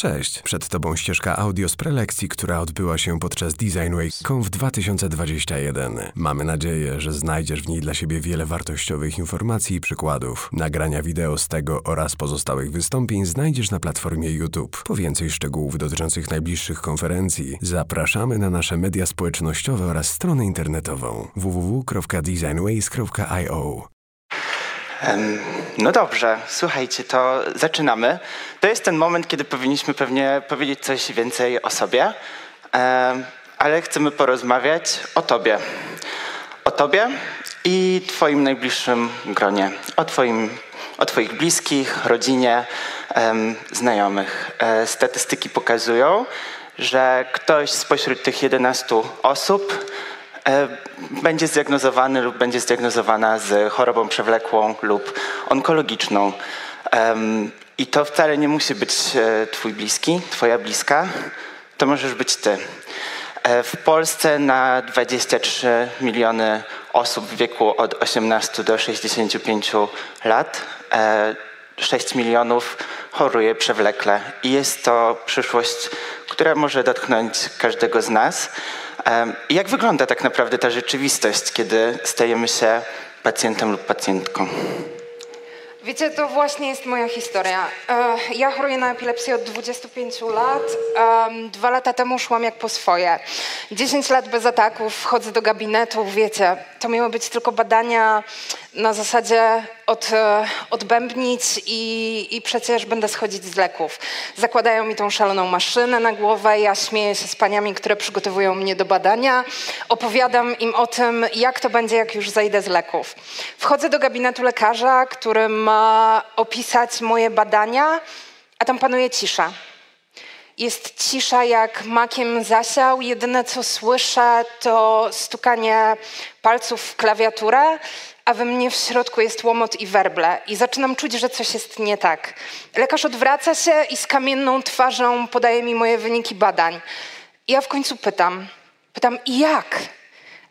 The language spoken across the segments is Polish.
Cześć, przed Tobą ścieżka audio z prelekcji, która odbyła się podczas Design Week Conf 2021. Mamy nadzieję, że znajdziesz w niej dla siebie wiele wartościowych informacji i przykładów. Nagrania wideo z tego oraz pozostałych wystąpień znajdziesz na platformie YouTube. Po więcej szczegółów dotyczących najbliższych konferencji zapraszamy na nasze media społecznościowe oraz stronę internetową www.designways.io. No dobrze, słuchajcie, to zaczynamy. To jest ten moment, kiedy powinniśmy pewnie powiedzieć coś więcej o sobie, ale chcemy porozmawiać o Tobie. O Tobie i Twoim najbliższym gronie, o, twoim, o Twoich bliskich, rodzinie, znajomych. E, statystyki pokazują, że ktoś spośród tych 11 osób będzie zdiagnozowany lub będzie zdiagnozowana z chorobą przewlekłą lub onkologiczną. I to wcale nie musi być e, twój bliski, twoja bliska, to możesz być ty. E, w Polsce na 23 miliony osób w wieku od 18 do 65 lat 6 milionów choruje przewlekle i jest to przyszłość, która może dotknąć każdego z nas. Jak wygląda tak naprawdę ta rzeczywistość, kiedy stajemy się pacjentem lub pacjentką? Wiecie, to właśnie jest moja historia. E, ja choruję na epilepsję od 25 lat. Dwa lata temu szłam jak po swoje. 10 lat bez ataków, wchodzę do gabinetu, wiecie, to miały być tylko badania na zasadzie od, e, odbębnić i, i przecież będę schodzić z leków. Zakładają mi tą szaloną maszynę na głowę, ja śmieję się z paniami, które przygotowują mnie do badania, opowiadam im o tym, jak to będzie, jak już zejdę z leków. Wchodzę do gabinetu lekarza, który ma opisać moje badania, a tam panuje cisza. Jest cisza jak makiem zasiał. Jedyne co słyszę to stukanie palców w klawiaturę, a we mnie w środku jest łomot i werble. I zaczynam czuć, że coś jest nie tak. Lekarz odwraca się i z kamienną twarzą podaje mi moje wyniki badań. I ja w końcu pytam. Pytam, jak?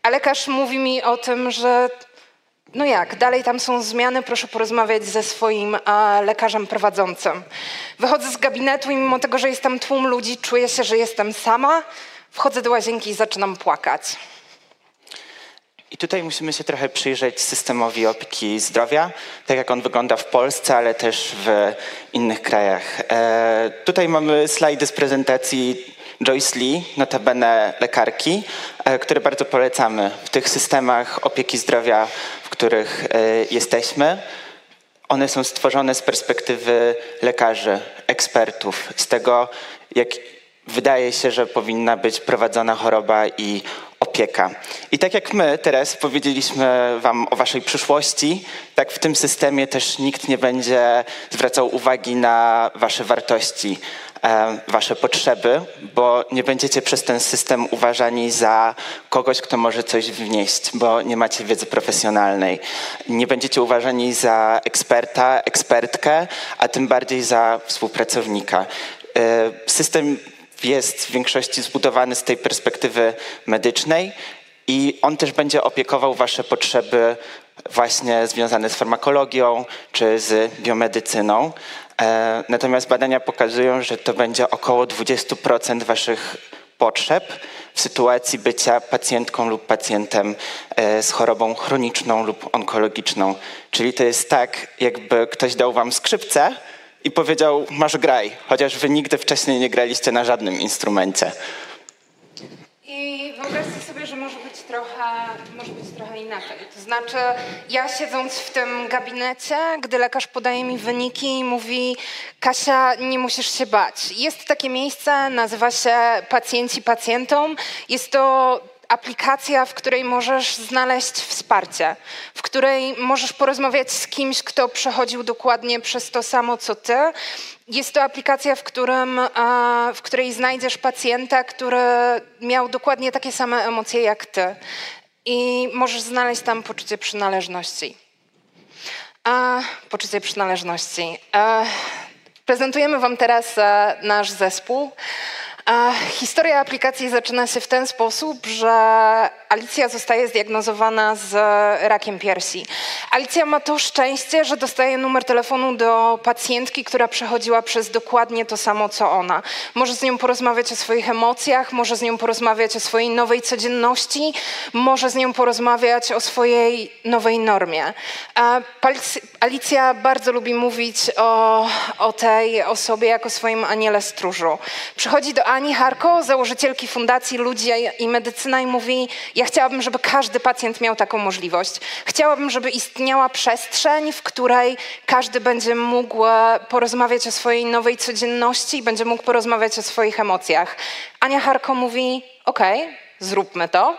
A lekarz mówi mi o tym, że no jak, dalej tam są zmiany, proszę porozmawiać ze swoim a, lekarzem prowadzącym. Wychodzę z gabinetu i mimo tego, że jest tam tłum ludzi, czuję się, że jestem sama. Wchodzę do łazienki i zaczynam płakać. I tutaj musimy się trochę przyjrzeć systemowi opieki zdrowia, tak jak on wygląda w Polsce, ale też w innych krajach. E, tutaj mamy slajdy z prezentacji Joyce Lee, notabene lekarki, e, które bardzo polecamy w tych systemach opieki zdrowia, w których e, jesteśmy. One są stworzone z perspektywy lekarzy, ekspertów, z tego, jak wydaje się, że powinna być prowadzona choroba i opieka. I tak jak my teraz powiedzieliśmy Wam o Waszej przyszłości, tak w tym systemie też nikt nie będzie zwracał uwagi na Wasze wartości, E, wasze potrzeby, bo nie będziecie przez ten system uważani za kogoś, kto może coś wnieść, bo nie macie wiedzy profesjonalnej. Nie będziecie uważani za eksperta, ekspertkę, a tym bardziej za współpracownika. E, system jest w większości zbudowany z tej perspektywy medycznej i on też będzie opiekował wasze potrzeby właśnie związane z farmakologią czy z biomedycyną. E, natomiast badania pokazują, że to będzie około 20% waszych potrzeb w sytuacji bycia pacjentką lub pacjentem e, z chorobą chroniczną lub onkologiczną. Czyli to jest tak, jakby ktoś dał wam skrzypce i powiedział, masz graj, chociaż wy nigdy wcześniej nie graliście na żadnym instrumencie. I wyobraźcie sobie, że może być trochę, może być trochę inaczej. To znaczy, ja siedząc w tym gabinecie, gdy lekarz podaje mi wyniki i mówi, Kasia, nie musisz się bać. Jest takie miejsce, nazywa się Pacjenci Pacjentom. Jest to aplikacja, w której możesz znaleźć wsparcie, w której możesz porozmawiać z kimś, kto przechodził dokładnie przez to samo co ty. Jest to aplikacja, w, którym, w której znajdziesz pacjenta, który miał dokładnie takie same emocje jak ty. I możesz znaleźć tam poczucie przynależności. A, poczucie przynależności. prezentujemy Wam teraz e, nasz zespół. Historia aplikacji zaczyna się w ten sposób, że Alicja zostaje zdiagnozowana z rakiem piersi. Alicja ma to szczęście, że dostaje numer telefonu do pacjentki, która przechodziła przez dokładnie to samo, co ona. Może z nią porozmawiać o swoich emocjach, może z nią porozmawiać o swojej nowej codzienności, może z nią porozmawiać o swojej nowej normie. Alicja bardzo lubi mówić o, o tej osobie jako swoim aniele stróżu. Przychodzi do Ani Harko, założycielki Fundacji Ludzi i Medycyna i mówi, ja chciałabym, żeby każdy pacjent miał taką możliwość. Chciałabym, żeby istniała przestrzeń, w której każdy będzie mógł e, porozmawiać o swojej nowej codzienności i będzie mógł porozmawiać o swoich emocjach. Ania Harko mówi, okej, okay, zróbmy to.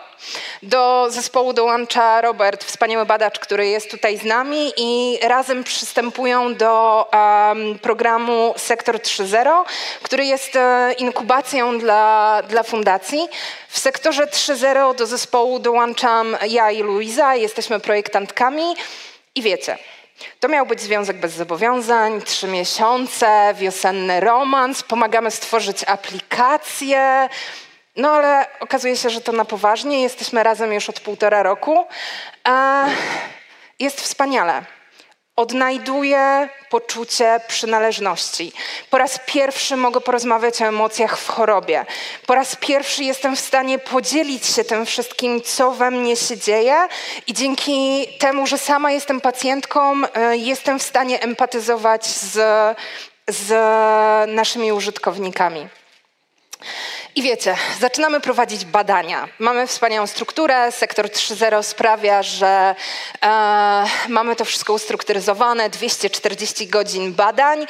Do zespołu dołącza Robert, wspaniały badacz, który jest tutaj z nami i razem przystępują do um, programu Sektor 3.0, który jest e, inkubacją dla, dla fundacji. W sektorze 3.0 do zespołu dołączam ja i Luiza, jesteśmy projektantkami i wiecie, to miał być związek bez zobowiązań, trzy miesiące, wiosenny romans, pomagamy stworzyć aplikację, no ale okazuje się, że to na poważnie. Jesteśmy razem już od półtora roku. Jest wspaniale. Odnajduję poczucie przynależności. Po raz pierwszy mogę porozmawiać o emocjach w chorobie. Po raz pierwszy jestem w stanie podzielić się tym wszystkim, co we mnie się dzieje, i dzięki temu, że sama jestem pacjentką, e, jestem w stanie empatyzować z, z naszymi użytkownikami. I wiecie, zaczynamy prowadzić badania. Mamy wspaniałą strukturę. Sektor 3.0 sprawia, że e, mamy to wszystko ustrukturyzowane, 240 godzin badań.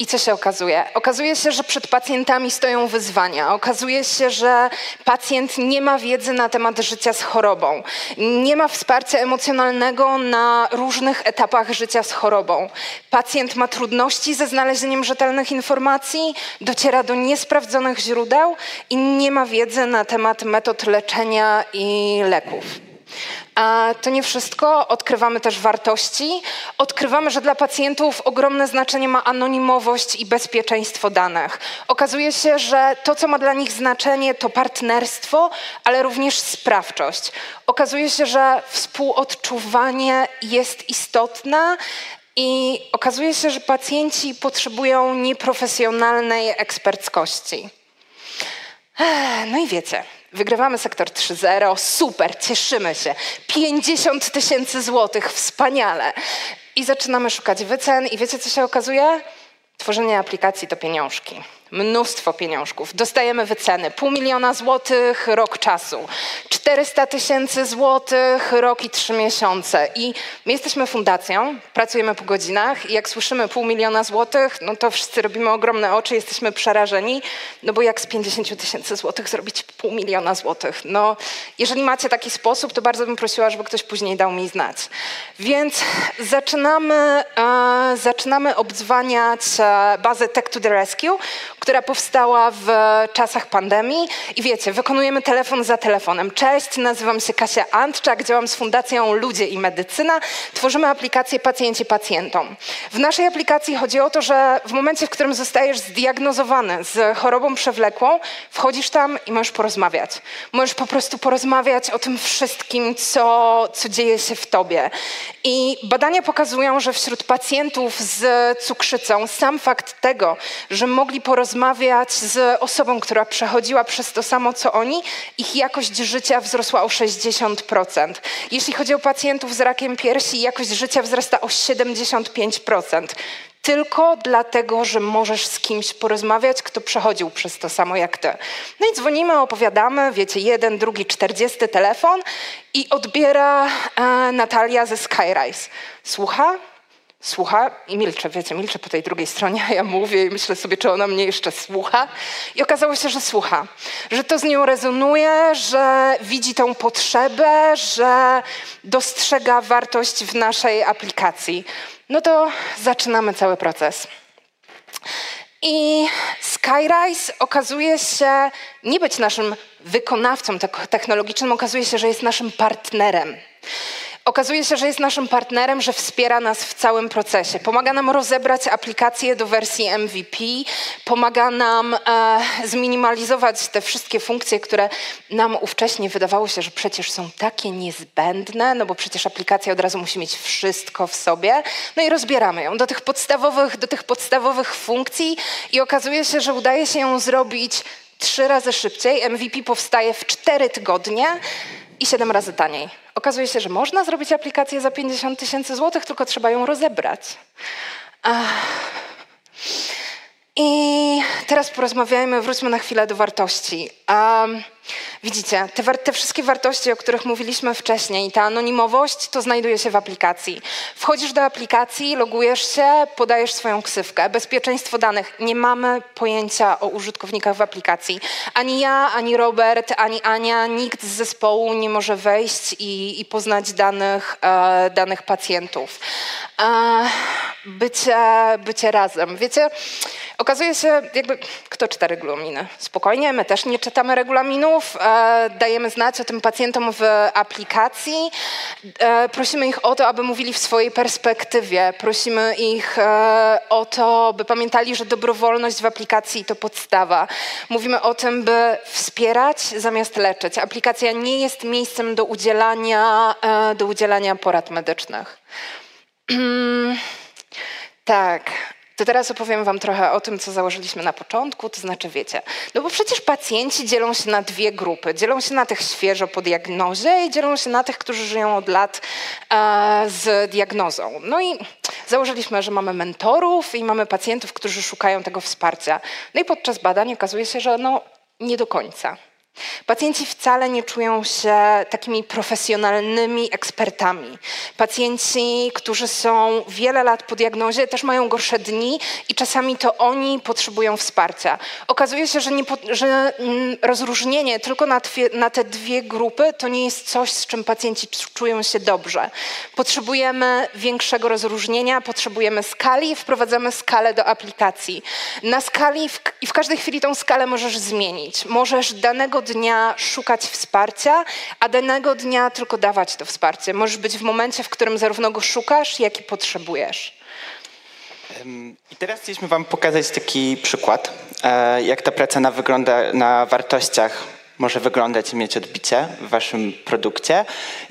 I co się okazuje? Okazuje się, że przed pacjentami stoją wyzwania. Okazuje się, że pacjent nie ma wiedzy na temat życia z chorobą. Nie ma wsparcia emocjonalnego na różnych etapach życia z chorobą. Pacjent ma trudności ze znalezieniem rzetelnych informacji, dociera do niesprawdzonych źródeł i nie ma wiedzy na temat metod leczenia i leków. To nie wszystko. Odkrywamy też wartości. Odkrywamy, że dla pacjentów ogromne znaczenie ma anonimowość i bezpieczeństwo danych. Okazuje się, że to, co ma dla nich znaczenie, to partnerstwo, ale również sprawczość. Okazuje się, że współodczuwanie jest istotne. I okazuje się, że pacjenci potrzebują nieprofesjonalnej eksperckości. No i wiecie, Wygrywamy sektor 3.0, super, cieszymy się. 50 tysięcy złotych, wspaniale. I zaczynamy szukać wycen i wiecie, co się okazuje? Tworzenie aplikacji to pieniążki mnóstwo pieniążków. Dostajemy wyceny pół miliona złotych, rok czasu, 400 tysięcy złotych, rok i trzy miesiące. I my jesteśmy fundacją, pracujemy po godzinach i jak słyszymy pół miliona złotych, no to wszyscy robimy ogromne oczy, jesteśmy przerażeni, no bo jak z 50 tysięcy złotych zrobić pół miliona złotych? No, jeżeli macie taki sposób, to bardzo bym prosiła, żeby ktoś później dał mi znać. Więc zaczynamy, e, zaczynamy obdzwaniać e, bazę Tech to the Rescue, która powstała w czasach pandemii. I wiecie, wykonujemy telefon za telefonem. Cześć, nazywam się Kasia Antczak, działam z Fundacją Ludzie i Medycyna. Tworzymy aplikację Pacjenci Pacjentom. W naszej aplikacji chodzi o to, że w momencie, w którym zostajesz zdiagnozowany z chorobą przewlekłą, wchodzisz tam i możesz porozmawiać. Możesz po prostu porozmawiać o tym wszystkim, co, co dzieje się w tobie. I badania pokazują, że wśród pacjentów z cukrzycą sam fakt tego, że mogli porozmawiać, rozmawiać z osobą, która przechodziła przez to samo co oni, ich jakość życia wzrosła o 60%. Jeśli chodzi o pacjentów z rakiem piersi, jakość życia wzrasta o 75%. Tylko dlatego, że możesz z kimś porozmawiać, kto przechodził przez to samo jak ty. No i dzwonimy, opowiadamy, wiecie, jeden, drugi, czterdziesty telefon i odbiera e, Natalia ze Skyrise. Słucha, słucha i milczę, wiecie, milczę po tej drugiej stronie, a ja mówię i myślę sobie, czy ona mnie jeszcze słucha. I okazało się, że słucha, że to z nią rezonuje, że widzi tą potrzebę, że dostrzega wartość w naszej aplikacji. No to zaczynamy cały proces. I Skyrise okazuje się nie być naszym wykonawcą technologicznym, okazuje się, że jest naszym partnerem. Okazuje się, że jest naszym partnerem, że wspiera nas w całym procesie. Pomaga nam rozebrać aplikację do wersji MVP, pomaga nam e, zminimalizować te wszystkie funkcje, które nam ówcześnie wydawało się, że przecież są takie niezbędne, no bo przecież aplikacja od razu musi mieć wszystko w sobie. No i rozbieramy ją do tych podstawowych, do tych podstawowych funkcji i okazuje się, że udaje się ją zrobić trzy razy szybciej. MVP powstaje w cztery tygodnie i siedem razy taniej. Okazuje się, że można zrobić aplikację za 50 tysięcy złotych, tylko trzeba ją rozebrać. I teraz porozmawiajmy, wróćmy na chwilę do wartości. Um, widzicie, te, te, wszystkie wartości, o których mówiliśmy wcześniej, ta anonimowość, to znajduje się w aplikacji. Wchodzisz do aplikacji, logujesz się, podajesz swoją ksywkę. Bezpieczeństwo danych. Nie mamy pojęcia o użytkownikach w aplikacji. Ani ja, ani Robert, ani Ania, nikt z zespołu nie może wejść i, i poznać danych, e, danych pacjentów. E, bycie, bycie razem. Wiecie, okazuje się, jakby kto czyta regulaminy? Spokojnie, my też nie czytamy regulaminów, e, dajemy znać o tym pacjentom w aplikacji, e, prosimy ich o to, aby mówili w swojej perspektywie, prosimy ich e, o to, by pamiętali, że dobrowolność w aplikacji to podstawa. Mówimy o tym, by wspierać zamiast leczyć. Aplikacja nie jest miejscem do udzielania, do udzielania porad medycznych. tak. To teraz opowiem Wam trochę o tym, co założyliśmy na początku, to znaczy wiecie, no bo przecież pacjenci dzielą się na dwie grupy. Dzielą się na tych świeżo po diagnozie i dzielą się na tych, którzy żyją od lat e, z diagnozą. No i założyliśmy, że mamy mentorów i mamy pacjentów, którzy szukają tego wsparcia. No i podczas badań okazuje się, że no nie do końca. Pacjenci wcale nie czują się takimi profesjonalnymi ekspertami. Pacjenci, którzy są wiele lat po diagnozie, też mają gorsze dni i czasami to oni potrzebują wsparcia. Okazuje się, że, nie, że mm, rozróżnienie tylko na, twie, na te dwie grupy to nie jest coś, z czym pacjenci czują się dobrze. Potrzebujemy większego rozróżnienia, potrzebujemy skali, wprowadzamy skalę do aplikacji. Na skali w, i w każdej chwili tą skalę możesz zmienić. Możesz danego dnia szukać wsparcia, a danego dnia tylko dawać to wsparcie. Możesz być w momencie, w którym zarówno go szukasz, jak i potrzebujesz. I teraz chcieliśmy Wam pokazać taki przykład, e, jak ta praca na, wygląda, na wartościach może wyglądać i mieć odbicie w waszym produkcie.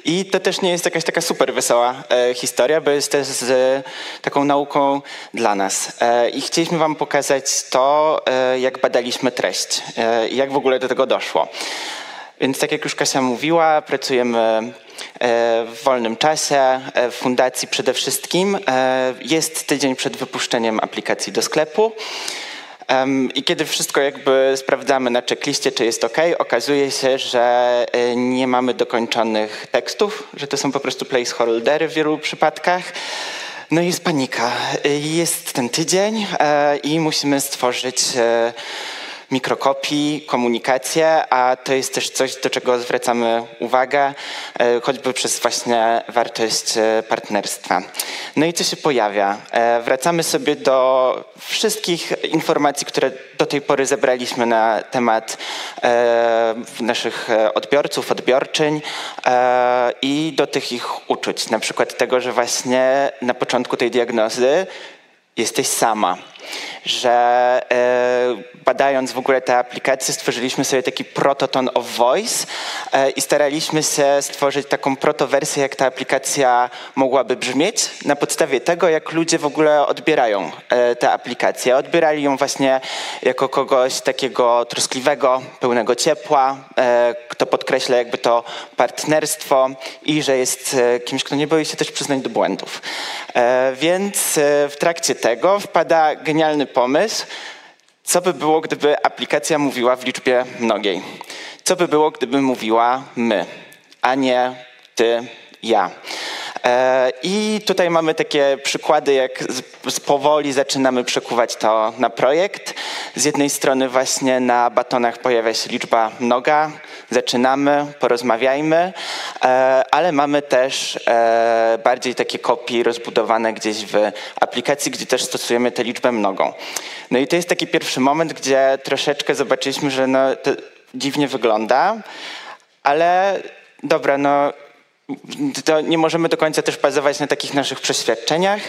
I to też nie jest jakaś taka super wesoła e, historia, bo jest też z e, taką nauką dla nas. E, I chcieliśmy wam pokazać to, e, jak badaliśmy treść e, i jak w ogóle do tego doszło. Więc tak jak już Kasia mówiła, pracujemy e, w wolnym czasie, w fundacji przede wszystkim. Jest tydzień przed wypuszczeniem aplikacji do sklepu. I kiedy wszystko jakby sprawdzamy na checkliście, czy jest OK, okazuje się, że e, nie mamy dokończonych tekstów, że to są po prostu placeholdery w wielu przypadkach. No i jest panika. Jest ten tydzień e, i musimy stworzyć e, mikrokopii, komunikację, a to jest też coś, do czego zwracamy uwagę, e, choćby przez właśnie wartość e, partnerstwa. No i co się pojawia? E, wracamy sobie do wszystkich informacji, które do tej pory zebraliśmy na temat naszych odbiorców, odbiorczyń i do tych ich uczuć. Na przykład tego, że właśnie na początku tej diagnozy jesteś sama że e, badając w ogóle te aplikacje, stworzyliśmy sobie taki prototon of voice e, i staraliśmy się stworzyć taką protowersję, jak ta aplikacja mogłaby brzmieć, na podstawie tego, jak ludzie w ogóle odbierają e, te aplikacje. Odbierali ją właśnie jako kogoś takiego troskliwego, pełnego ciepła, kto podkreśla jakby to partnerstwo i że jest kimś, kto nie boi się też przyznać do błędów. Więc w trakcie tego wpada genialny pomysł, co by było, gdyby aplikacja mówiła w liczbie mnogiej? Co by było, gdyby mówiła my, a nie ty, ja? E, I tutaj mamy takie przykłady, jak powoli zaczynamy przekuwać to na projekt. Z jednej strony właśnie na batonach pojawia się liczba mnoga, zaczynamy, porozmawiajmy, ale mamy też e, bardziej takie kopie rozbudowane gdzieś w aplikacji, gdzie też stosujemy tę liczbę mnogą. No i to jest taki pierwszy moment, gdzie troszeczkę zobaczyliśmy, że no, to dziwnie wygląda, ale dobra, no to nie możemy do końca też bazować na takich naszych przeświadczeniach.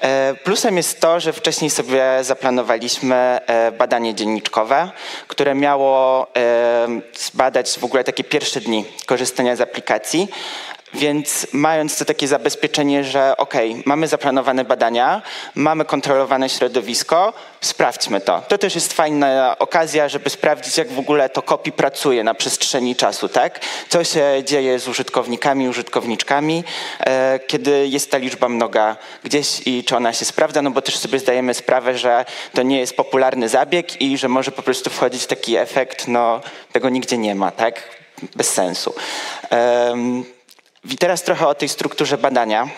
E, plusem jest to, że wcześniej sobie zaplanowaliśmy e, badanie dzienniczkowe, które miało e, zbadać w ogóle takie pierwsze dni korzystania z aplikacji. Więc mając to takie zabezpieczenie, że ok, mamy zaplanowane badania, mamy kontrolowane środowisko, sprawdźmy to. To też jest fajna okazja, żeby sprawdzić, jak w ogóle to kopi pracuje na przestrzeni czasu, tak? Co się dzieje z użytkownikami, użytkowniczkami, e, kiedy jest ta liczba mnoga gdzieś i czy ona się sprawdza, no bo też sobie zdajemy sprawę, że to nie jest popularny zabieg i że może po prostu wchodzić taki efekt, no tego nigdzie nie ma, tak? Bez sensu. I teraz trochę o tej strukturze badania.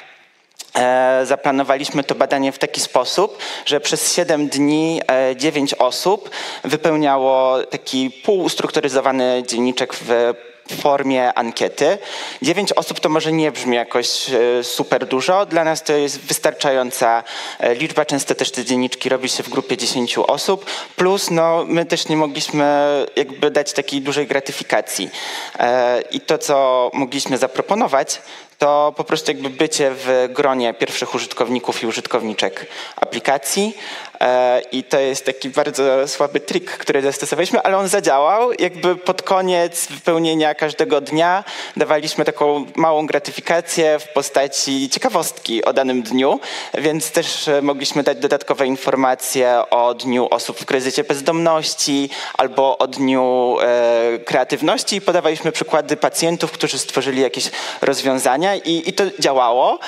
E, zaplanowaliśmy to badanie w taki sposób, że przez 7 dni 9 e, osób wypełniało taki półustrukturyzowany dzienniczek w w formie ankiety. Dziewięć osób to może nie brzmi jakoś e, super dużo. Dla nas to jest wystarczająca e, liczba. Często też te dzienniczki robi się w grupie dziesięciu osób. Plus no, my też nie mogliśmy jakby dać takiej dużej gratyfikacji. E, I to, co mogliśmy zaproponować, to po prostu jakby bycie w gronie pierwszych użytkowników i użytkowniczek aplikacji. E, I to jest taki bardzo słaby trik, który zastosowaliśmy, ale on zadziałał. Jakby pod koniec wypełnienia każdego dnia dawaliśmy taką małą gratyfikację w postaci ciekawostki o danym dniu, więc też e, mogliśmy dać dodatkowe informacje o dniu osób w kryzysie bezdomności albo o dniu e, kreatywności i podawaliśmy przykłady pacjentów, którzy stworzyli jakieś rozwiązania i, i to działało,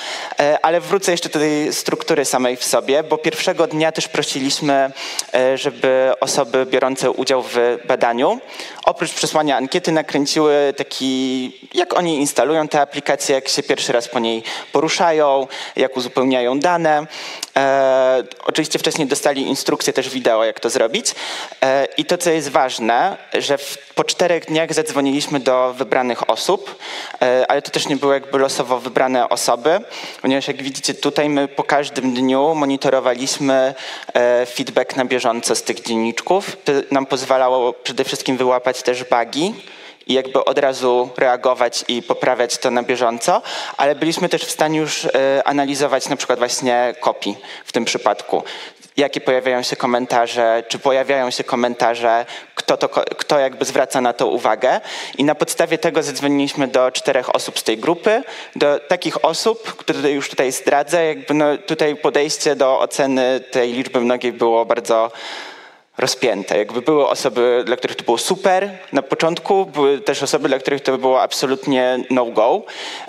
e, ale wrócę jeszcze do tej struktury samej w sobie, bo pierwszego dnia też prosiliśmy, e, żeby osoby biorące udział w badaniu oprócz przesłania ankiety nakręciły taki, jak oni instalują tę aplikację, jak się pierwszy raz po niej poruszają, jak uzupełniają dane. E, oczywiście wcześniej dostali instrukcję też wideo, jak to zrobić. E, I to, co jest ważne, że w, po czterech dniach zadzwoniliśmy do wybranych osób, e, ale to też nie były jakby losowo wybrane osoby, ponieważ jak widzicie tutaj my po każdym dniu monitorowaliśmy e, feedback na bieżąco z tych dzienniczków. To nam pozwalało przede wszystkim wyłapać też bugi, i jakby od razu reagować i poprawiać to na bieżąco, ale byliśmy też w stanie już e, analizować na przykład właśnie kopii w tym przypadku. Jakie pojawiają się komentarze, czy pojawiają się komentarze, kto, to, kto jakby zwraca na to uwagę. I na podstawie tego zadzwoniliśmy do czterech osób z tej grupy, do takich osób, które już tutaj zdradzę, jakby no tutaj podejście do oceny tej liczby mnogiej było bardzo rozpięte. Jakby były osoby, dla których to było super na początku, były też osoby, dla których to było absolutnie no-go.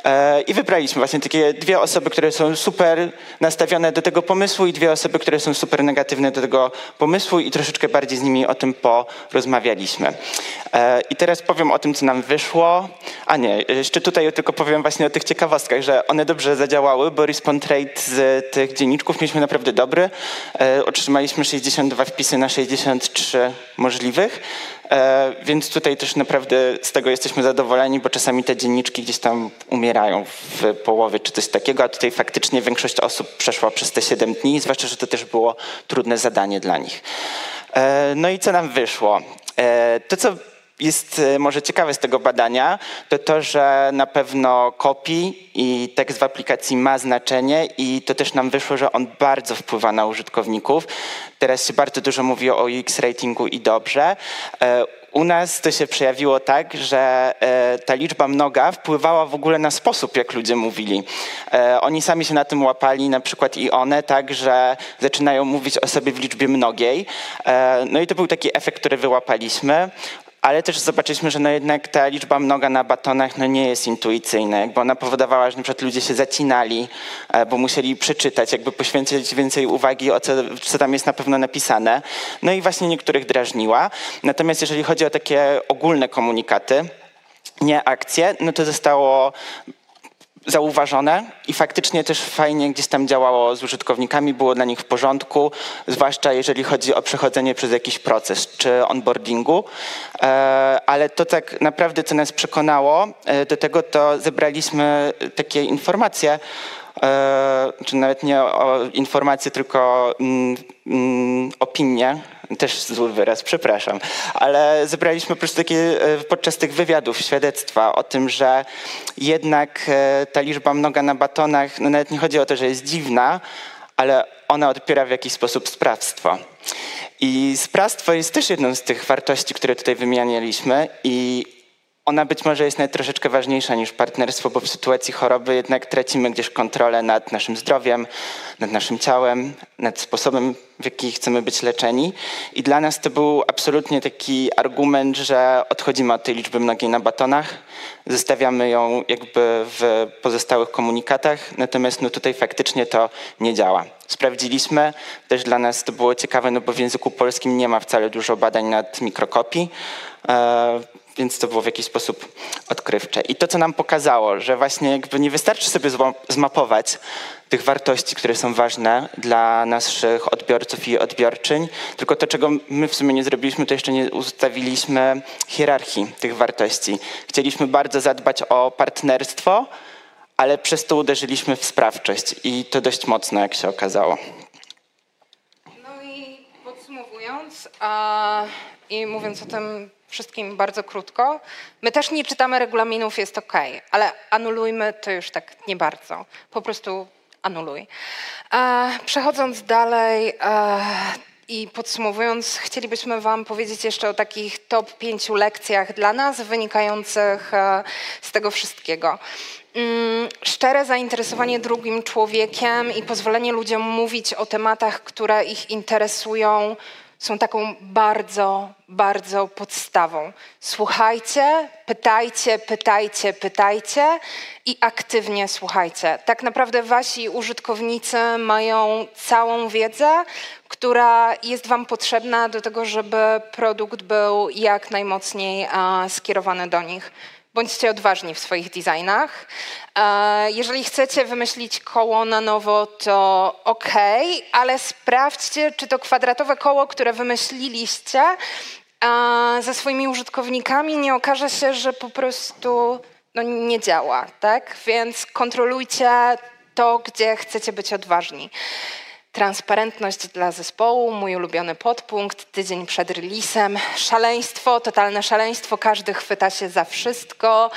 E, I wybraliśmy właśnie takie dwie osoby, które są super nastawione do tego pomysłu i dwie osoby, które są super negatywne do tego pomysłu i troszeczkę bardziej z nimi o tym porozmawialiśmy. E, I teraz powiem o tym, co nam wyszło. A nie, jeszcze tutaj tylko powiem właśnie o tych ciekawostkach, że one dobrze zadziałały, bo response rate z tych dzienniczków mieliśmy naprawdę dobry. E, otrzymaliśmy 62 wpisy na 60 53 możliwych, e, więc tutaj też naprawdę z tego jesteśmy zadowoleni, bo czasami te dzienniczki gdzieś tam umierają w połowie czy coś takiego, a tutaj faktycznie większość osób przeszła przez te 7 dni, zwłaszcza, że to też było trudne zadanie dla nich. E, no i co nam wyszło? E, to, co jest może ciekawe z tego badania, to to, że na pewno kopii i tekst w aplikacji ma znaczenie i to też nam wyszło, że on bardzo wpływa na użytkowników. Teraz się bardzo dużo mówi o UX ratingu i dobrze. E, u nas to się przejawiło tak, że e, ta liczba mnoga wpływała w ogóle na sposób, jak ludzie mówili. Oni sami się na tym łapali, na przykład i one, tak, że zaczynają mówić o sobie w liczbie mnogiej. No i to był taki efekt, który wyłapaliśmy ale też zobaczyliśmy, że no jednak ta liczba mnoga na batonach no nie jest intuicyjna, jakby ona powodowała, że przykład ludzie się zacinali, e, bo musieli przeczytać, jakby poświęcić więcej uwagi o co, co tam jest na pewno napisane. No i właśnie niektórych drażniła. Natomiast jeżeli chodzi o takie ogólne komunikaty, nie akcje, no to zostało zauważone i faktycznie też fajnie gdzieś tam działało z użytkownikami, było dla nich w porządku, zwłaszcza jeżeli chodzi o przechodzenie przez jakiś proces czy onboardingu. E, ale to tak naprawdę, co nas przekonało e, do tego, to zebraliśmy takie informacje e, czy nawet nie informacje, tylko mm, mm, opinie, też zły wyraz, przepraszam, ale zebraliśmy po prostu takie e, podczas tych wywiadów świadectwa o tym, że jednak e, ta liczba mnoga na batonach, no nawet nie chodzi o to, że jest dziwna, ale ona odpiera w jakiś sposób sprawstwo. I sprawstwo jest też jedną z tych wartości, które tutaj wymienialiśmy i ona być może jest troszeczkę ważniejsza niż partnerstwo, bo w sytuacji choroby jednak tracimy gdzieś kontrolę nad naszym zdrowiem, nad naszym ciałem, nad sposobem, w jaki chcemy być leczeni. I dla nas to był absolutnie taki argument, że odchodzimy od tej liczby mnogiej na batonach, zostawiamy ją jakby w pozostałych komunikatach, natomiast no tutaj faktycznie to nie działa. Sprawdziliśmy, też dla nas to było ciekawe, no bo w języku polskim nie ma wcale dużo badań nad mikrokopii. Więc to było w jakiś sposób odkrywcze. I to, co nam pokazało, że właśnie jakby nie wystarczy sobie zmapować tych wartości, które są ważne dla naszych odbiorców i odbiorczyń, tylko to, czego my w sumie nie zrobiliśmy, to jeszcze nie ustawiliśmy hierarchii tych wartości. Chcieliśmy bardzo zadbać o partnerstwo, ale przez to uderzyliśmy w sprawczość i to dość mocno, jak się okazało. No i podsumowując a, i mówiąc o tym wszystkim bardzo krótko. My też nie czytamy regulaminów, jest ok, ale anulujmy to już tak nie bardzo. Po prostu anuluj. E, przechodząc dalej e, i podsumowując, chcielibyśmy Wam powiedzieć jeszcze o takich top pięciu lekcjach dla nas wynikających e, z tego wszystkiego. Mm, szczere zainteresowanie drugim człowiekiem i pozwolenie ludziom mówić o tematach, które ich interesują, są taką bardzo, bardzo podstawą. Słuchajcie, pytajcie, pytajcie, pytajcie i aktywnie słuchajcie. Tak naprawdę wasi użytkownicy mają całą wiedzę, która jest wam potrzebna do tego, żeby produkt był jak najmocniej skierowany do nich. Bądźcie odważni w swoich designach. E, jeżeli chcecie wymyślić koło na nowo, to ok, ale sprawdźcie, czy to kwadratowe koło, które wymyśliliście ze swoimi użytkownikami, nie okaże się, że po prostu no, nie działa. Tak? Więc kontrolujcie to, gdzie chcecie być odważni. Transparentność dla zespołu, mój ulubiony podpunkt, tydzień przed releasem, szaleństwo, totalne szaleństwo, każdy chwyta się za wszystko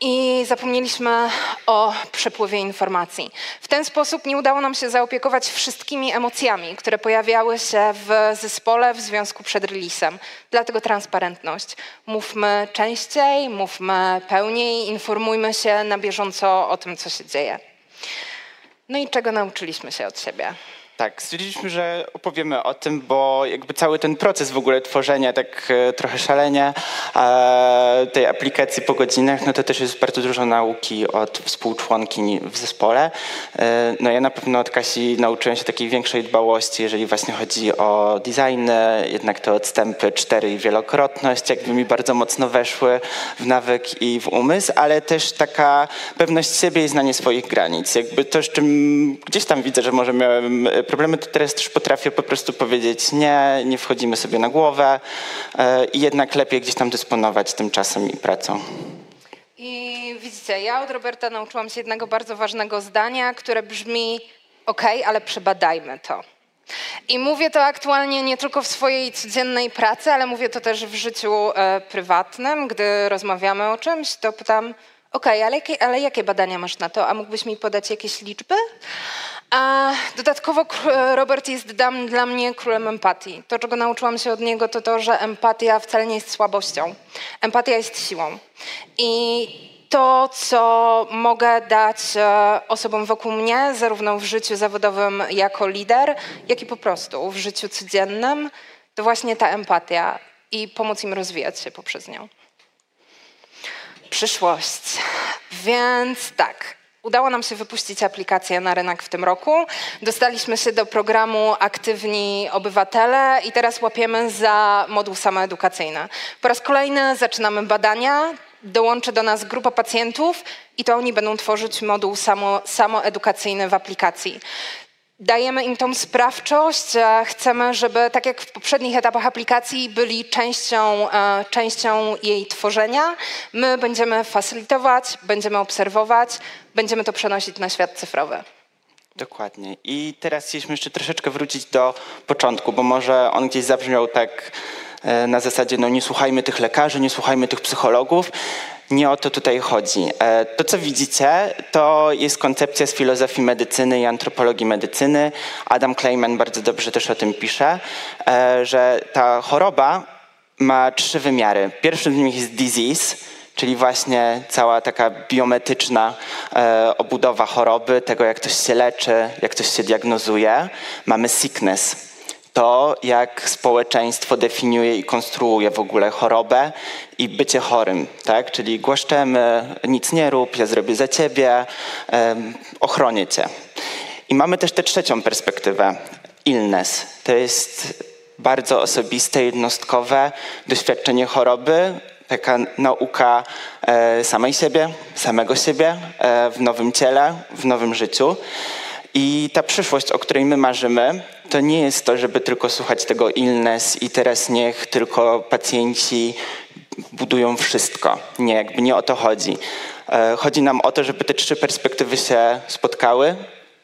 i zapomnieliśmy o przepływie informacji. W ten sposób nie udało nam się zaopiekować wszystkimi emocjami, które pojawiały się w zespole w związku przed releasem. Dlatego transparentność. Mówmy częściej, mówmy pełniej, informujmy się na bieżąco o tym, co się dzieje. No i czego nauczyliśmy się od siebie? Tak, stwierdziliśmy, że opowiemy o tym, bo jakby cały ten proces w ogóle tworzenia tak e, trochę szalenia e, tej aplikacji po godzinach, no to też jest bardzo dużo nauki od współczłonki w zespole. E, no ja na pewno od Kasi nauczyłem się takiej większej dbałości, jeżeli właśnie chodzi o designy, jednak te odstępy cztery i wielokrotność jakby mi bardzo mocno weszły w nawyk i w umysł, ale też taka pewność siebie i znanie swoich granic. Jakby to, z czym gdzieś tam widzę, że może miałem problemy, to teraz też potrafię po prostu powiedzieć nie, nie wchodzimy sobie na głowę e, i jednak lepiej gdzieś tam dysponować tym czasem i pracą. I widzicie, ja od Roberta nauczyłam się jednego bardzo ważnego zdania, które brzmi ok, ale przebadajmy to. I mówię to aktualnie nie tylko w swojej codziennej pracy, ale mówię to też w życiu e, prywatnym. Gdy rozmawiamy o czymś, to pytam, ok, ale, ale jakie badania masz na to? A mógłbyś mi podać jakieś liczby? A dodatkowo Robert jest dla mnie królem empatii. To, czego nauczyłam się od niego, to to, że empatia wcale nie jest słabością. Empatia jest siłą. I to, co mogę dać e, osobom wokół mnie, zarówno w życiu zawodowym jako lider, jak i po prostu w życiu codziennym, to właśnie ta empatia i pomóc im rozwijać się poprzez nią. Przyszłość. Więc tak, Udało nam się wypuścić aplikację na rynek w tym roku. Dostaliśmy się do programu Aktywni Obywatele i teraz łapiemy za moduł samoedukacyjny. Po raz kolejny zaczynamy badania, dołączy do nas grupa pacjentów i to oni będą tworzyć moduł samo, samoedukacyjny w aplikacji. Dajemy im tą sprawczość. Chcemy, żeby tak jak w poprzednich etapach aplikacji byli częścią, e, częścią jej tworzenia. My będziemy facylitować, będziemy obserwować, będziemy to przenosić na świat cyfrowy. Dokładnie. I teraz chcieliśmy jeszcze troszeczkę wrócić do początku, bo może on gdzieś zabrzmiał tak e, na zasadzie, no nie słuchajmy tych lekarzy, nie słuchajmy tych psychologów. Nie o to tutaj chodzi. E, To, co widzicie, to jest koncepcja z filozofii medycyny i antropologii medycyny. Adam Kleiman bardzo dobrze też o tym pisze, e, że ta choroba ma trzy wymiary. Pierwszy z nich jest disease, czyli właśnie cała taka biometryczna e, obudowa choroby, tego jak ktoś się leczy, jak ktoś się diagnozuje. Mamy sickness, to jak społeczeństwo definiuje i konstruuje w ogóle chorobę i bycie chorym, tak? Czyli głaszczemy, nic nie rób, ja zrobię za ciebie, ochronię cię. I mamy też tę trzecią perspektywę, illness. To jest bardzo osobiste, jednostkowe doświadczenie choroby, taka nauka e, samej siebie, samego siebie e, w nowym ciele, w nowym życiu. I ta przyszłość, o której my marzymy, to nie jest to, żeby tylko słuchać tego illness i teraz niech tylko pacjenci budują wszystko. Nie, jakby nie o to chodzi. E, Chodzi nam o to, żeby te trzy perspektywy się spotkały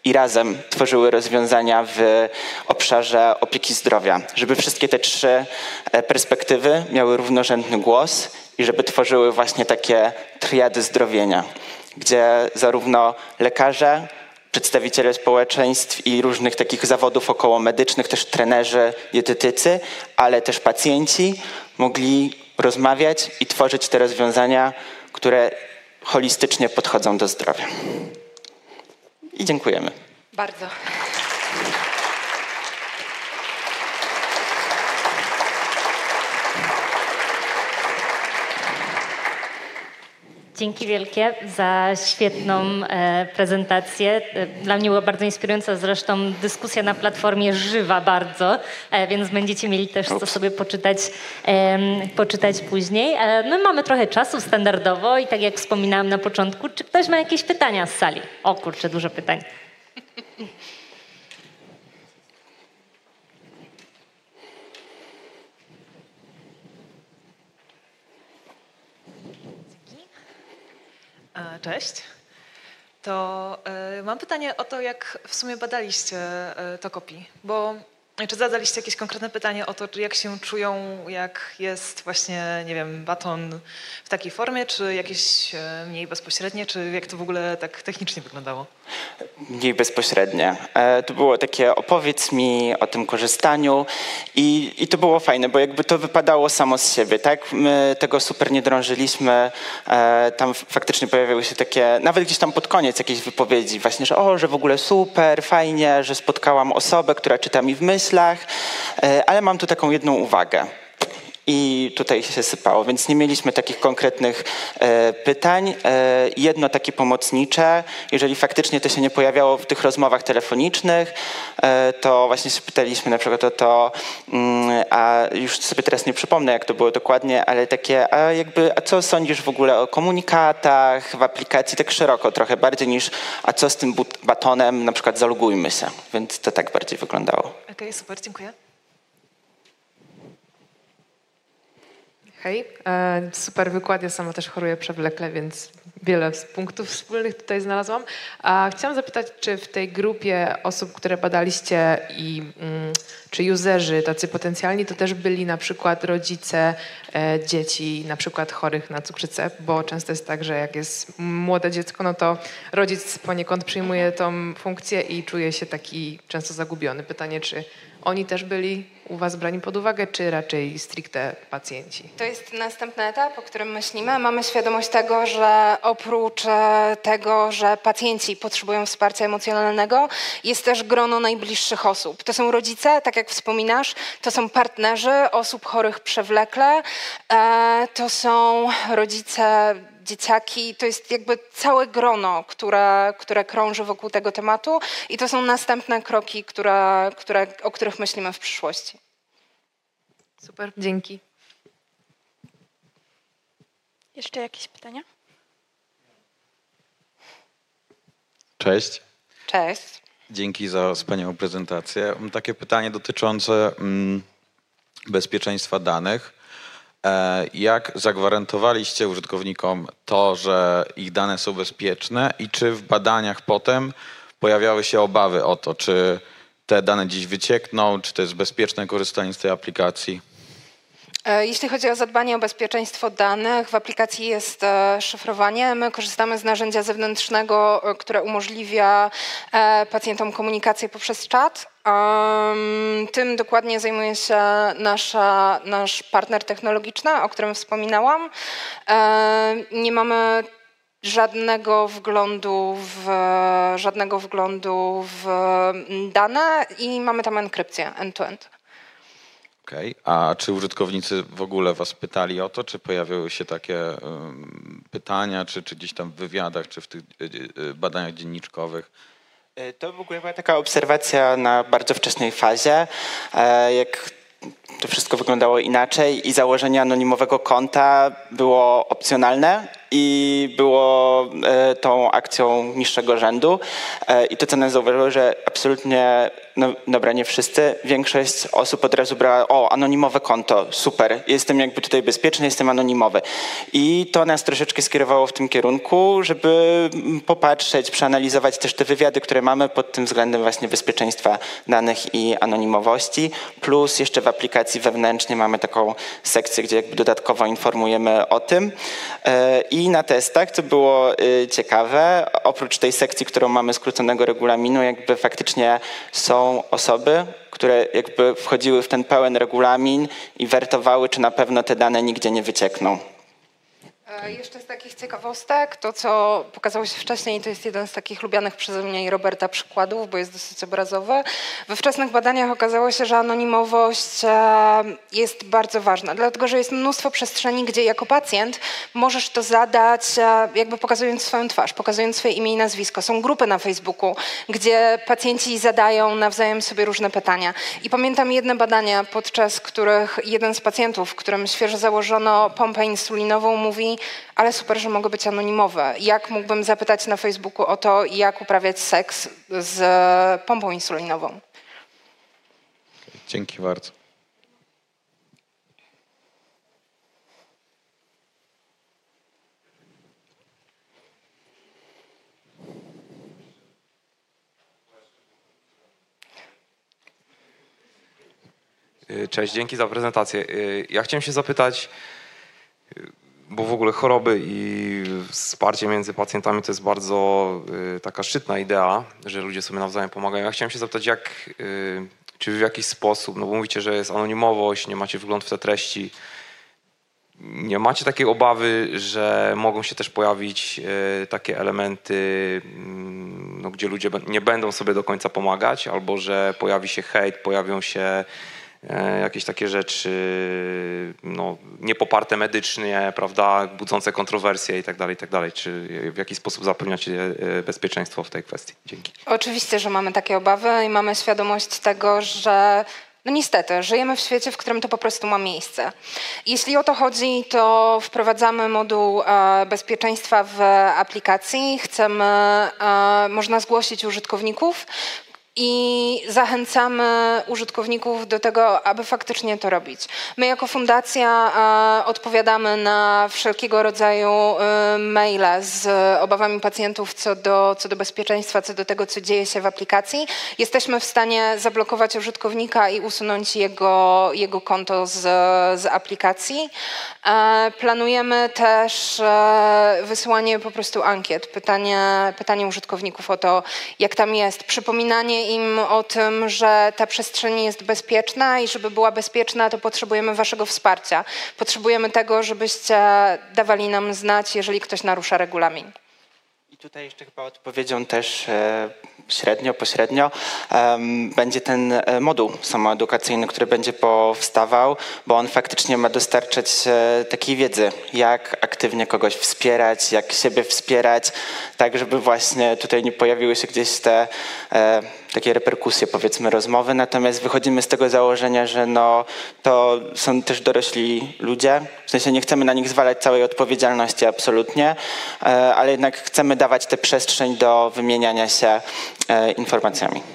i razem tworzyły rozwiązania w obszarze opieki zdrowia. Żeby wszystkie te trzy e, perspektywy miały równorzędny głos i żeby tworzyły właśnie takie triady zdrowienia, gdzie zarówno lekarze, przedstawiciele społeczeństw i różnych takich zawodów okołomedycznych, też trenerzy, dietetycy, ale też pacjenci mogli rozmawiać i tworzyć te rozwiązania, które holistycznie podchodzą do zdrowia. I dziękujemy. Bardzo. Dzięki wielkie za świetną e, prezentację. E, Dla mnie była bardzo inspirująca, zresztą dyskusja na platformie żywa bardzo, e, więc będziecie mieli też co sobie poczytać, poczytać później. No mamy trochę czasu standardowo i tak jak wspominałam na początku, czy ktoś ma jakieś pytania z sali? O kurczę, dużo pytań. Cześć. To e, mam pytanie o to, jak w sumie badaliście e, to kopi, bo czy zadaliście jakieś konkretne pytanie o to, jak się czują, jak jest właśnie, nie wiem, baton w takiej formie, czy jakieś e, mniej bezpośrednie, czy jak to w ogóle tak technicznie wyglądało? mniej bezpośrednie. E, To było takie opowiedz mi o tym korzystaniu i, i to było fajne, bo jakby to wypadało samo z siebie, tak? My tego super nie drążyliśmy, e, tam faktycznie pojawiały się takie, nawet gdzieś tam pod koniec jakieś wypowiedzi właśnie, że o, że w ogóle super, fajnie, że spotkałam osobę, która czyta mi w e, ale mam tu taką jedną uwagę. I tutaj się sypało, więc nie mieliśmy takich konkretnych e, pytań. E, jedno takie pomocnicze, jeżeli faktycznie to się nie pojawiało w tych rozmowach telefonicznych, e, to właśnie się pytaliśmy na przykład o to, mm, a już sobie teraz nie przypomnę, jak to było dokładnie, ale takie, a jakby, a co sądzisz w ogóle o komunikatach w aplikacji, tak szeroko trochę, bardziej niż, a co z tym batonem, na przykład zalogujmy się, więc to tak bardziej wyglądało. Okej, super, dziękuję. Hej, e, super wykład. Ja sama też choruję przewlekle, więc wiele punktów wspólnych tutaj znalazłam. A chciałam zapytać, czy w tej grupie osób, które badaliście i mm, czy userzy tacy potencjalni, to też byli na przykład rodzice e, dzieci na przykład chorych na cukrzycę, bo często jest tak, że jak jest młode dziecko, no to rodzic poniekąd przyjmuje tą funkcję i czuje się taki często zagubiony. Pytanie, czy oni też byli u Was brani pod uwagę, czy raczej stricte pacjenci? To jest następny etap, o którym myślimy. Mamy świadomość tego, że oprócz e, tego, że pacjenci potrzebują wsparcia emocjonalnego, jest też grono najbliższych osób. To są rodzice, tak jak wspominasz, to są partnerzy osób chorych przewlekle, e, to są rodzice dzieciaki, to jest jakby całe grono, które, które krąży wokół tego tematu i to są następne kroki, które, które, o których myślimy w przyszłości. Super, dzięki. Jeszcze jakieś pytania? Cześć. Cześć. Dzięki za wspaniałą prezentację. Mam takie pytanie dotyczące mm, bezpieczeństwa danych. E, Jak zagwarantowaliście użytkownikom to, że ich dane są bezpieczne i czy w badaniach potem pojawiały się obawy o to, czy te dane dziś wyciekną, czy to jest bezpieczne korzystanie z tej aplikacji? E, Jeśli chodzi o zadbanie o bezpieczeństwo danych, w aplikacji jest e, szyfrowanie. My korzystamy z narzędzia zewnętrznego, które umożliwia pacjentom komunikację poprzez czat. Em, Tym dokładnie zajmuje się nasza, nasz partner technologiczny, o którym wspominałam. E, Nie mamy żadnego wglądu w, żadnego wglądu w dane i mamy tam enkrypcję end-to-end. Okej. A czy użytkownicy w ogóle was pytali o to, czy pojawiały się takie pytania, czy, czy gdzieś tam w wywiadach, czy w tych y, y, badaniach dzienniczkowych? E, To w ogóle była taka obserwacja na bardzo wczesnej fazie, e, jak to wszystko wyglądało inaczej i założenie anonimowego konta było opcjonalne i było e, tą akcją niższego rzędu. E, I to, co nas zauważyło, że absolutnie, no dobra, nie wszyscy, większość osób od razu brała, o, anonimowe konto, super, jestem jakby tutaj bezpieczny, jestem anonimowy. I to nas troszeczkę skierowało w tym kierunku, żeby popatrzeć, przeanalizować też te wywiady, które mamy pod tym względem właśnie bezpieczeństwa danych i anonimowości. Plus jeszcze w aplikacji wewnętrznie mamy taką sekcję, gdzie jakby dodatkowo informujemy o tym. E, I na testach, co było y, ciekawe, oprócz tej sekcji, którą mamy skróconego regulaminu, jakby faktycznie są osoby, które jakby wchodziły w ten pełen regulamin i wertowały, czy na pewno te dane nigdzie nie wyciekną. E, Jeszcze z takich ciekawostek, to co pokazało się wcześniej, to jest jeden z takich lubianych przeze mnie i Roberta przykładów, bo jest dosyć obrazowy. We wczesnych badaniach okazało się, że anonimowość e, jest bardzo ważna, dlatego że jest mnóstwo przestrzeni, gdzie jako pacjent możesz to zadać, e, jakby pokazując swoją twarz, pokazując swoje imię i nazwisko. Są grupy na Facebooku, gdzie pacjenci zadają nawzajem sobie różne pytania. I pamiętam jedne badania, podczas których jeden z pacjentów, którym świeżo założono pompę insulinową, mówi, ale super, że mogę być anonimowy. Jak mógłbym zapytać na Facebooku o to, jak uprawiać seks z pompą insulinową? Dzięki bardzo. Cześć, dzięki za prezentację. Ja chciałem się zapytać, bo w ogóle choroby i wsparcie między pacjentami to jest bardzo y, taka szczytna idea, że ludzie sobie nawzajem pomagają. Ja chciałem się zapytać, jak, y, czy w jakiś sposób, no bo mówicie, że jest anonimowość, nie macie wgląd w te treści, nie macie takiej obawy, że mogą się też pojawić e, takie elementy, mm, no, gdzie ludzie nie będą sobie do końca pomagać, albo że pojawi się hejt, pojawią się jakieś takie rzeczy no, niepoparte medycznie, prawda, budzące kontrowersje i tak dalej, i tak. Czy w jaki sposób zapewniacie e, bezpieczeństwo w tej kwestii? Dzięki. Oczywiście, że mamy takie obawy i mamy świadomość tego, że no niestety, żyjemy w świecie, w którym to po prostu ma miejsce. Jeśli o to chodzi, to wprowadzamy moduł e, bezpieczeństwa w aplikacji. Chcemy, e, można zgłosić użytkowników i zachęcamy użytkowników do tego, aby faktycznie to robić. My jako fundacja e, odpowiadamy na wszelkiego rodzaju e, maile z obawami pacjentów co do, co do bezpieczeństwa, co do tego, co dzieje się w aplikacji. Jesteśmy w stanie zablokować użytkownika i usunąć jego, jego konto z, z aplikacji. E, Planujemy też wysyłanie po prostu ankiet, pytanie, pytanie użytkowników o to, jak tam jest, przypominanie im o tym, że ta przestrzeń jest bezpieczna i żeby była bezpieczna, to potrzebujemy waszego wsparcia. Potrzebujemy tego, żebyście dawali nam znać, jeżeli ktoś narusza regulamin. I tutaj jeszcze chyba odpowiedzią też e, średnio, pośrednio będzie ten e, moduł samoedukacyjny, który będzie powstawał, bo on faktycznie ma dostarczać e, takiej wiedzy, jak aktywnie kogoś wspierać, jak siebie wspierać, tak żeby właśnie tutaj nie pojawiły się gdzieś te takie reperkusje, powiedzmy, rozmowy, natomiast wychodzimy z tego założenia, że no, to są też dorośli ludzie, w sensie nie chcemy na nich zwalać całej odpowiedzialności absolutnie, e, ale jednak chcemy dawać tę przestrzeń do wymieniania się e, informacjami.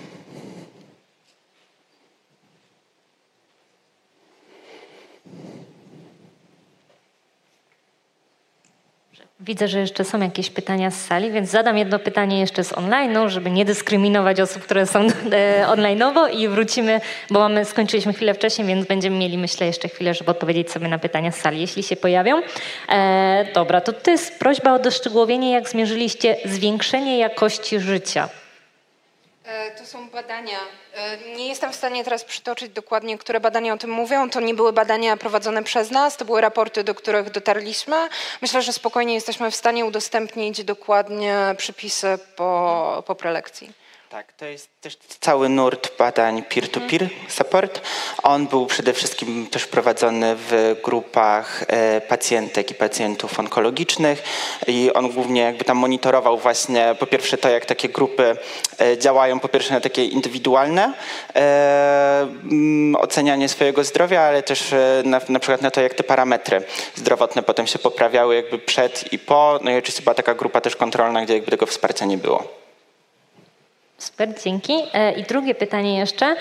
Widzę, że jeszcze są jakieś pytania z sali, więc zadam jedno pytanie jeszcze z online'u, żeby nie dyskryminować osób, które są e, online'owo i wrócimy, bo mamy, skończyliśmy chwilę wcześniej, więc będziemy mieli, myślę, jeszcze chwilę, żeby odpowiedzieć sobie na pytania z sali, jeśli się pojawią. E, dobra, to to jest prośba o doszczegółowienie, jak zmierzyliście zwiększenie jakości życia. E, to są badania. E, nie jestem w stanie teraz przytoczyć dokładnie, które badania o tym mówią. To nie były badania prowadzone przez nas, to były raporty, do których dotarliśmy. Myślę, że spokojnie jesteśmy w stanie udostępnić dokładnie przypisy po, po prelekcji. Tak, to jest też cały nurt badań peer-to-peer support. On był przede wszystkim też prowadzony w grupach e, pacjentek i pacjentów onkologicznych i on głównie jakby tam monitorował właśnie po pierwsze to, jak takie grupy e, działają, po pierwsze na takie indywidualne e, ocenianie swojego zdrowia, ale też na, na przykład na to, jak te parametry zdrowotne potem się poprawiały jakby przed i po. No i oczywiście była taka grupa też kontrolna, gdzie jakby tego wsparcia nie było. Super, dzięki. E, I drugie pytanie jeszcze.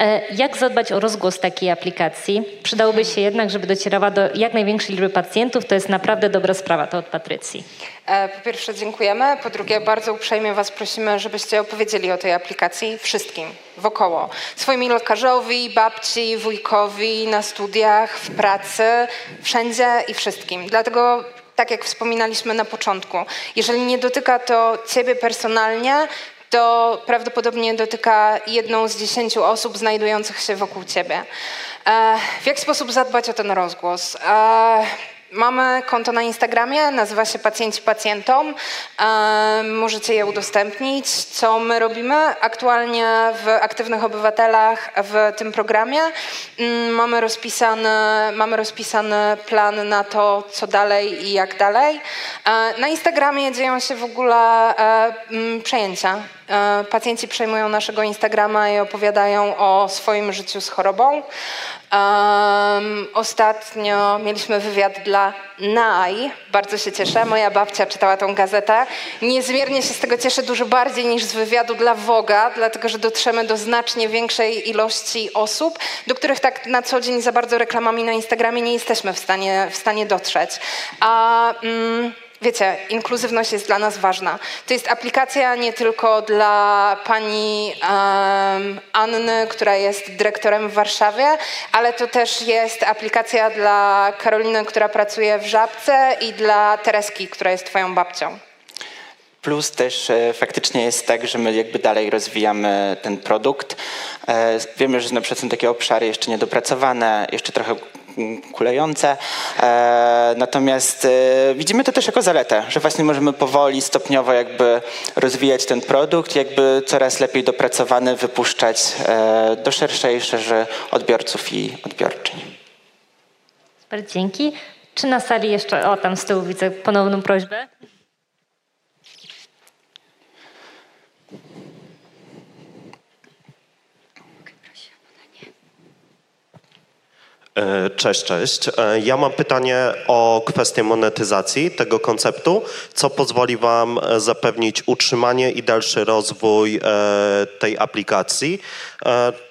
E, jak zadbać o rozgłos takiej aplikacji? Przydałoby się jednak, żeby docierała do jak największej liczby pacjentów. To jest naprawdę dobra sprawa. To od Patrycji. E, po pierwsze dziękujemy. Po drugie bardzo uprzejmie Was prosimy, żebyście opowiedzieli o tej aplikacji wszystkim wokoło. Swoimi lekarzowi, babci, wujkowi, na studiach, w pracy, wszędzie i wszystkim. Dlatego tak jak wspominaliśmy na początku, jeżeli nie dotyka to Ciebie personalnie, to prawdopodobnie dotyka jedną z dziesięciu osób znajdujących się wokół ciebie. E, w jaki sposób zadbać o ten rozgłos? E, Mamy konto na Instagramie, nazywa się Pacjenci Pacjentom. E, możecie je udostępnić. Co my robimy aktualnie w Aktywnych Obywatelach w tym programie? Mm, mamy rozpisany, mamy rozpisany plan na to, co dalej i jak dalej. Na Instagramie dzieją się w ogóle mm, przejęcia. E, pacjenci przejmują naszego Instagrama i opowiadają o swoim życiu z chorobą. Um, ostatnio mieliśmy wywiad dla NAI. Bardzo się cieszę. Moja babcia czytała tą gazetę. Niezmiernie się z tego cieszę dużo bardziej niż z wywiadu dla Woga, dlatego że dotrzemy do znacznie większej ilości osób, do których tak na co dzień za bardzo reklamami na Instagramie nie jesteśmy w stanie, w stanie dotrzeć. A... Mm, Wiecie, inkluzywność jest dla nas ważna. To jest aplikacja nie tylko dla pani um, Anny, która jest dyrektorem w Warszawie, ale to też jest aplikacja dla Karoliny, która pracuje w Żabce i dla Tereski, która jest twoją babcią. Plus też e, faktycznie jest tak, że my jakby dalej rozwijamy ten produkt. E, wiemy, że na przykład są takie obszary jeszcze niedopracowane, jeszcze trochę kulejące. E, natomiast e, widzimy to też jako zaletę, że właśnie możemy powoli, stopniowo jakby rozwijać ten produkt, jakby coraz lepiej dopracowany wypuszczać e, do szerszej szerzy odbiorców i odbiorczyń. Super, dzięki. Czy na sali jeszcze, o tam z tyłu widzę ponowną prośbę? Cześć, cześć. E, ja mam pytanie o kwestię monetyzacji tego konceptu. Co pozwoli Wam e, zapewnić utrzymanie i dalszy rozwój tej aplikacji?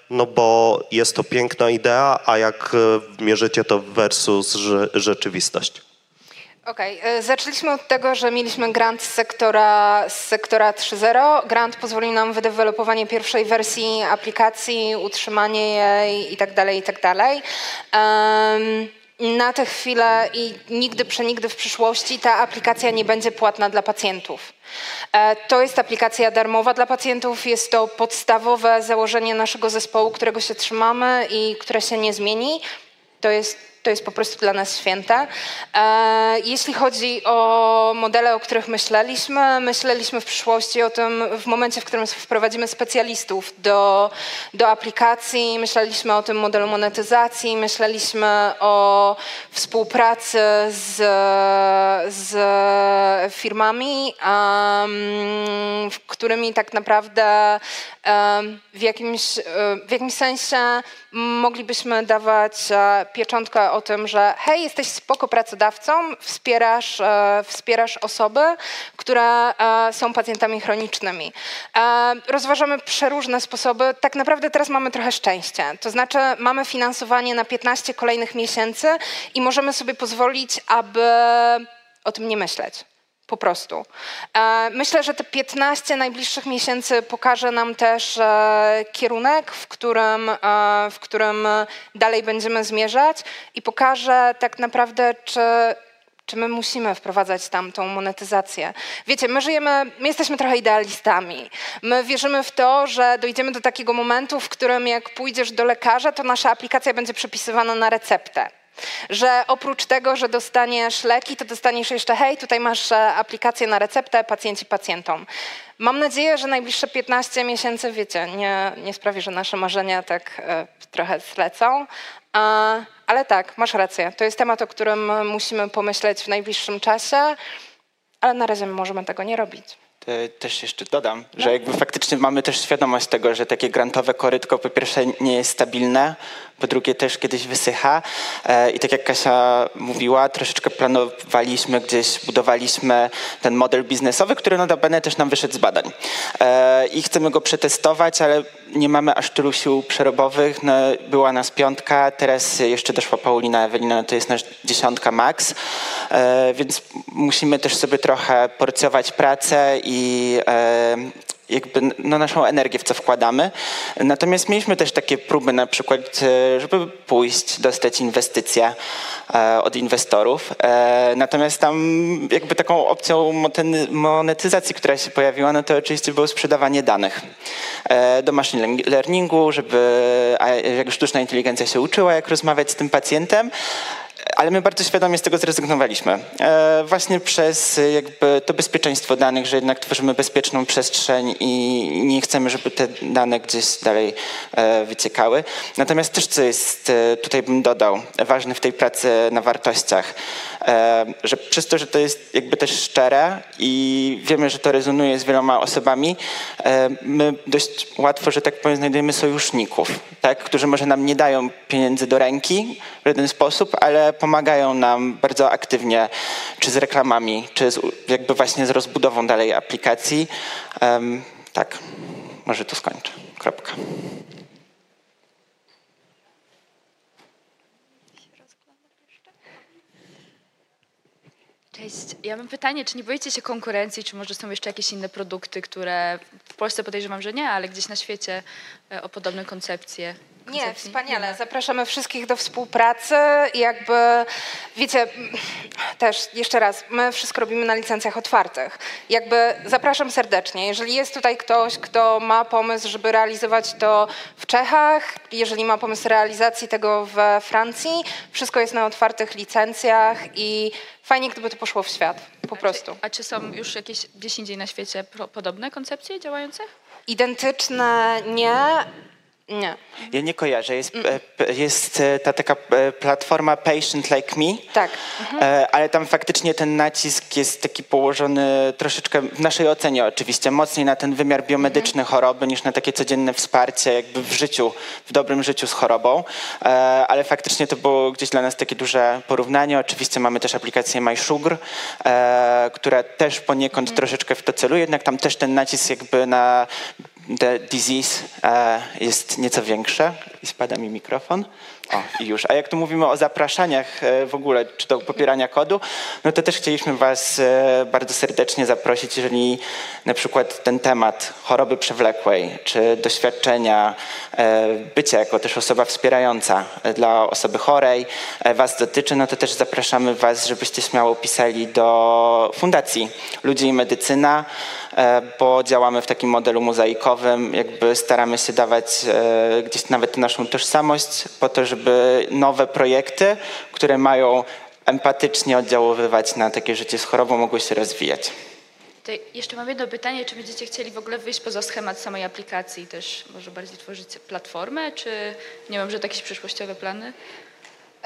No bo jest to piękna idea, a jak mierzycie to versus rzeczywistość? Okej, okay. zaczęliśmy od tego, że mieliśmy grant z sektora, z sektora 3.0. Grant pozwolił nam wydevelopowanie pierwszej wersji aplikacji, utrzymanie jej itd., tak itd. Um, na tę chwilę i nigdy przenigdy w przyszłości ta aplikacja nie będzie płatna dla pacjentów. E, to jest aplikacja darmowa dla pacjentów, jest to podstawowe założenie naszego zespołu, którego się trzymamy i które się nie zmieni. To jest To jest po prostu dla nas święte. Jeśli chodzi o modele, o których myśleliśmy, myśleliśmy w przyszłości o tym w momencie, w którym wprowadzimy specjalistów do, do aplikacji, myśleliśmy o tym modelu monetyzacji, myśleliśmy o współpracy z, z firmami, um, którymi tak naprawdę um, w, jakimś, w jakimś sensie moglibyśmy dawać e, pieczątkę o tym, że hej, jesteś spoko pracodawcą, wspierasz, e, wspierasz osoby, które e, są pacjentami chronicznymi. Rozważamy przeróżne sposoby. Tak naprawdę teraz mamy trochę szczęście. To znaczy mamy finansowanie na 15 kolejnych miesięcy i możemy sobie pozwolić, aby o tym nie myśleć. Po prostu. E, myślę, że te 15 najbliższych miesięcy pokaże nam też e, kierunek, w którym, e, w którym dalej będziemy zmierzać i pokaże tak naprawdę, czy, czy my musimy wprowadzać tam tą monetyzację. Wiecie, my żyjemy, my jesteśmy trochę idealistami. My wierzymy w to, że dojdziemy do takiego momentu, w którym jak pójdziesz do lekarza, to nasza aplikacja będzie przepisywana na receptę. Że oprócz tego, że dostaniesz leki, to dostaniesz jeszcze, hej, tutaj masz e, aplikację na receptę, pacjenci pacjentom. Mam nadzieję, że najbliższe 15 miesięcy, wiecie, nie, nie sprawi, że nasze marzenia tak e, trochę zlecą. Ale tak, masz rację. To jest temat, o którym musimy pomyśleć w najbliższym czasie, ale na razie możemy tego nie robić. Też jeszcze dodam, że jakby faktycznie mamy też świadomość tego, że takie grantowe korytko po pierwsze nie jest stabilne, po drugie też kiedyś wysycha. E, I tak jak Kasia mówiła, troszeczkę planowaliśmy gdzieś, budowaliśmy ten model biznesowy, który notabene też nam wyszedł z badań. E, I chcemy go przetestować, ale nie mamy aż tylu sił przerobowych. No, była nas piątka, teraz jeszcze doszła Paulina Ewelina, no to jest nasz dziesiątka max, e, więc musimy też sobie trochę porcjować pracę i jakby no, naszą energię w co wkładamy. Natomiast mieliśmy też takie próby na przykład, e, żeby pójść, dostać inwestycje e, od inwestorów. E, natomiast tam jakby taką opcją monetyzacji, która się pojawiła, no to oczywiście było sprzedawanie danych do machine learningu, żeby jak sztuczna inteligencja się uczyła, jak rozmawiać z tym pacjentem, ale my bardzo świadomie z tego zrezygnowaliśmy. E, właśnie przez jakby to bezpieczeństwo danych, że jednak tworzymy bezpieczną przestrzeń i nie chcemy, żeby te dane gdzieś dalej e, wyciekały. Natomiast też, co jest, e, tutaj bym dodał, ważne w tej pracy na wartościach, że przez to, że to jest jakby też szczere i wiemy, że to rezonuje z wieloma osobami, my dość łatwo, że tak powiem, znajdujemy sojuszników, tak, którzy może nam nie dają pieniędzy do ręki w żaden sposób, ale pomagają nam bardzo aktywnie, czy z reklamami, czy z, jakby właśnie z rozbudową dalej aplikacji. Um, tak, może tu skończę. Kropka. Cześć. Ja mam pytanie, czy nie boicie się konkurencji, czy może są jeszcze jakieś inne produkty, które w Polsce podejrzewam, że nie, ale gdzieś na świecie e, o podobne koncepcje? Nie, wspaniale. Zapraszamy wszystkich do współpracy. Jakby, wiecie, też jeszcze raz, my wszystko robimy na licencjach otwartych. Jakby zapraszam serdecznie. Jeżeli jest tutaj ktoś, kto ma pomysł, żeby realizować to w Czechach, jeżeli ma pomysł realizacji tego we Francji, wszystko jest na otwartych licencjach i fajnie, gdyby to poszło w świat, po a prostu. Czy, a czy są już jakieś gdzieś indziej na świecie podobne koncepcje działające? Identyczne nie, nie. Ja nie kojarzę. Jest, e, jest e, ta taka e, platforma Patient Like Me, tak. Mhm. ale tam faktycznie ten nacisk jest taki położony troszeczkę, w naszej ocenie oczywiście, mocniej na ten wymiar biomedyczny mhm. choroby niż na takie codzienne wsparcie jakby w życiu, w dobrym życiu z chorobą, ale faktycznie to było gdzieś dla nas takie duże porównanie. Oczywiście mamy też aplikację MySugar, która też poniekąd mhm. troszeczkę w to celuje, jednak tam też ten nacisk jakby na the disease e, nieco większe i spada mi mikrofon. O, i już. A jak tu mówimy o zapraszaniach e, w ogóle, czy do popierania kodu, no to też chcieliśmy Was e, bardzo serdecznie zaprosić, jeżeli na przykład ten temat choroby przewlekłej, czy doświadczenia bycia jako też osoba wspierająca dla osoby chorej Was dotyczy, no to też zapraszamy Was, żebyście śmiało pisali do Fundacji Ludzi i Medycyna, E, bo działamy w takim modelu mozaikowym, jakby staramy się dawać e, gdzieś nawet naszą tożsamość po to, żeby żeby nowe projekty, które mają empatycznie oddziaływać na takie życie z chorobą, mogły się rozwijać. To jeszcze mam jedno pytanie, czy będziecie chcieli w ogóle wyjść poza schemat samej aplikacji też może bardziej tworzyć platformę, czy nie wiem, że to jakieś przyszłościowe plany?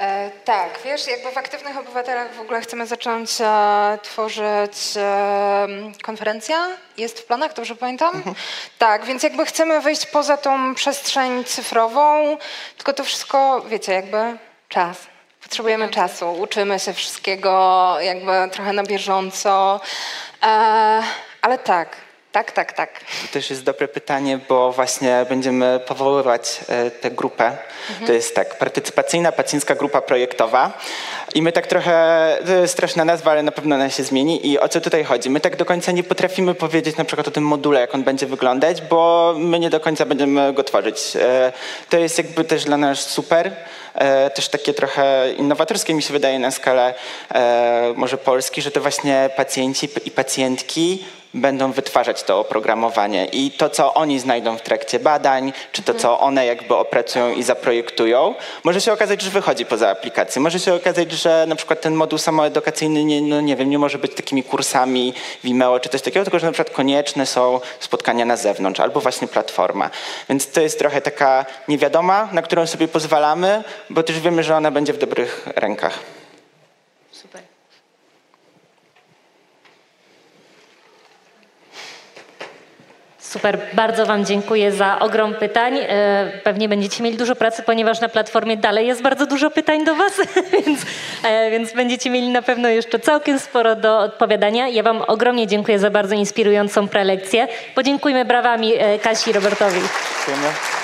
E, tak, wiesz, jakby w Aktywnych Obywatelach w ogóle chcemy zacząć e, tworzyć e, konferencja. Jest w planach, dobrze pamiętam? Tak, więc jakby chcemy wyjść poza tą przestrzeń cyfrową, tylko to wszystko, wiecie, jakby czas. Potrzebujemy czasu, uczymy się wszystkiego jakby trochę na bieżąco, e, ale tak, tak, tak, tak. To też jest dobre pytanie, bo właśnie będziemy powoływać e, tę grupę. To jest tak, partycypacyjna pacjencka grupa projektowa. I my tak trochę, to jest straszna nazwa, ale na pewno ona się zmieni. I o co tutaj chodzi? My tak do końca nie potrafimy powiedzieć na przykład o tym module, jak on będzie wyglądać, bo my nie do końca będziemy go tworzyć. E, To jest jakby też dla nas super. E, Też takie trochę innowatorskie mi się wydaje na skalę może Polski, że to właśnie pacjenci i pacjentki będą wytwarzać to oprogramowanie i to, co oni znajdą w trakcie badań, czy to, co one jakby opracują i zaprojektują, może się okazać, że wychodzi poza aplikację. Może się okazać, że na przykład ten moduł samoedukacyjny, nie, no nie wiem, nie może być takimi kursami Vimeo czy coś takiego, tylko że na przykład konieczne są spotkania na zewnątrz albo właśnie platforma. Więc to jest trochę taka niewiadoma, na którą sobie pozwalamy, bo też wiemy, że ona będzie w dobrych rękach. Super. Super, bardzo Wam dziękuję za ogrom pytań. E, Pewnie będziecie mieli dużo pracy, ponieważ na platformie dalej jest bardzo dużo pytań do Was, więc, e, więc będziecie mieli na pewno jeszcze całkiem sporo do odpowiadania. Ja Wam ogromnie dziękuję za bardzo inspirującą prelekcję. Podziękujmy brawami e, Kasi i Robertowi. Dziękujemy.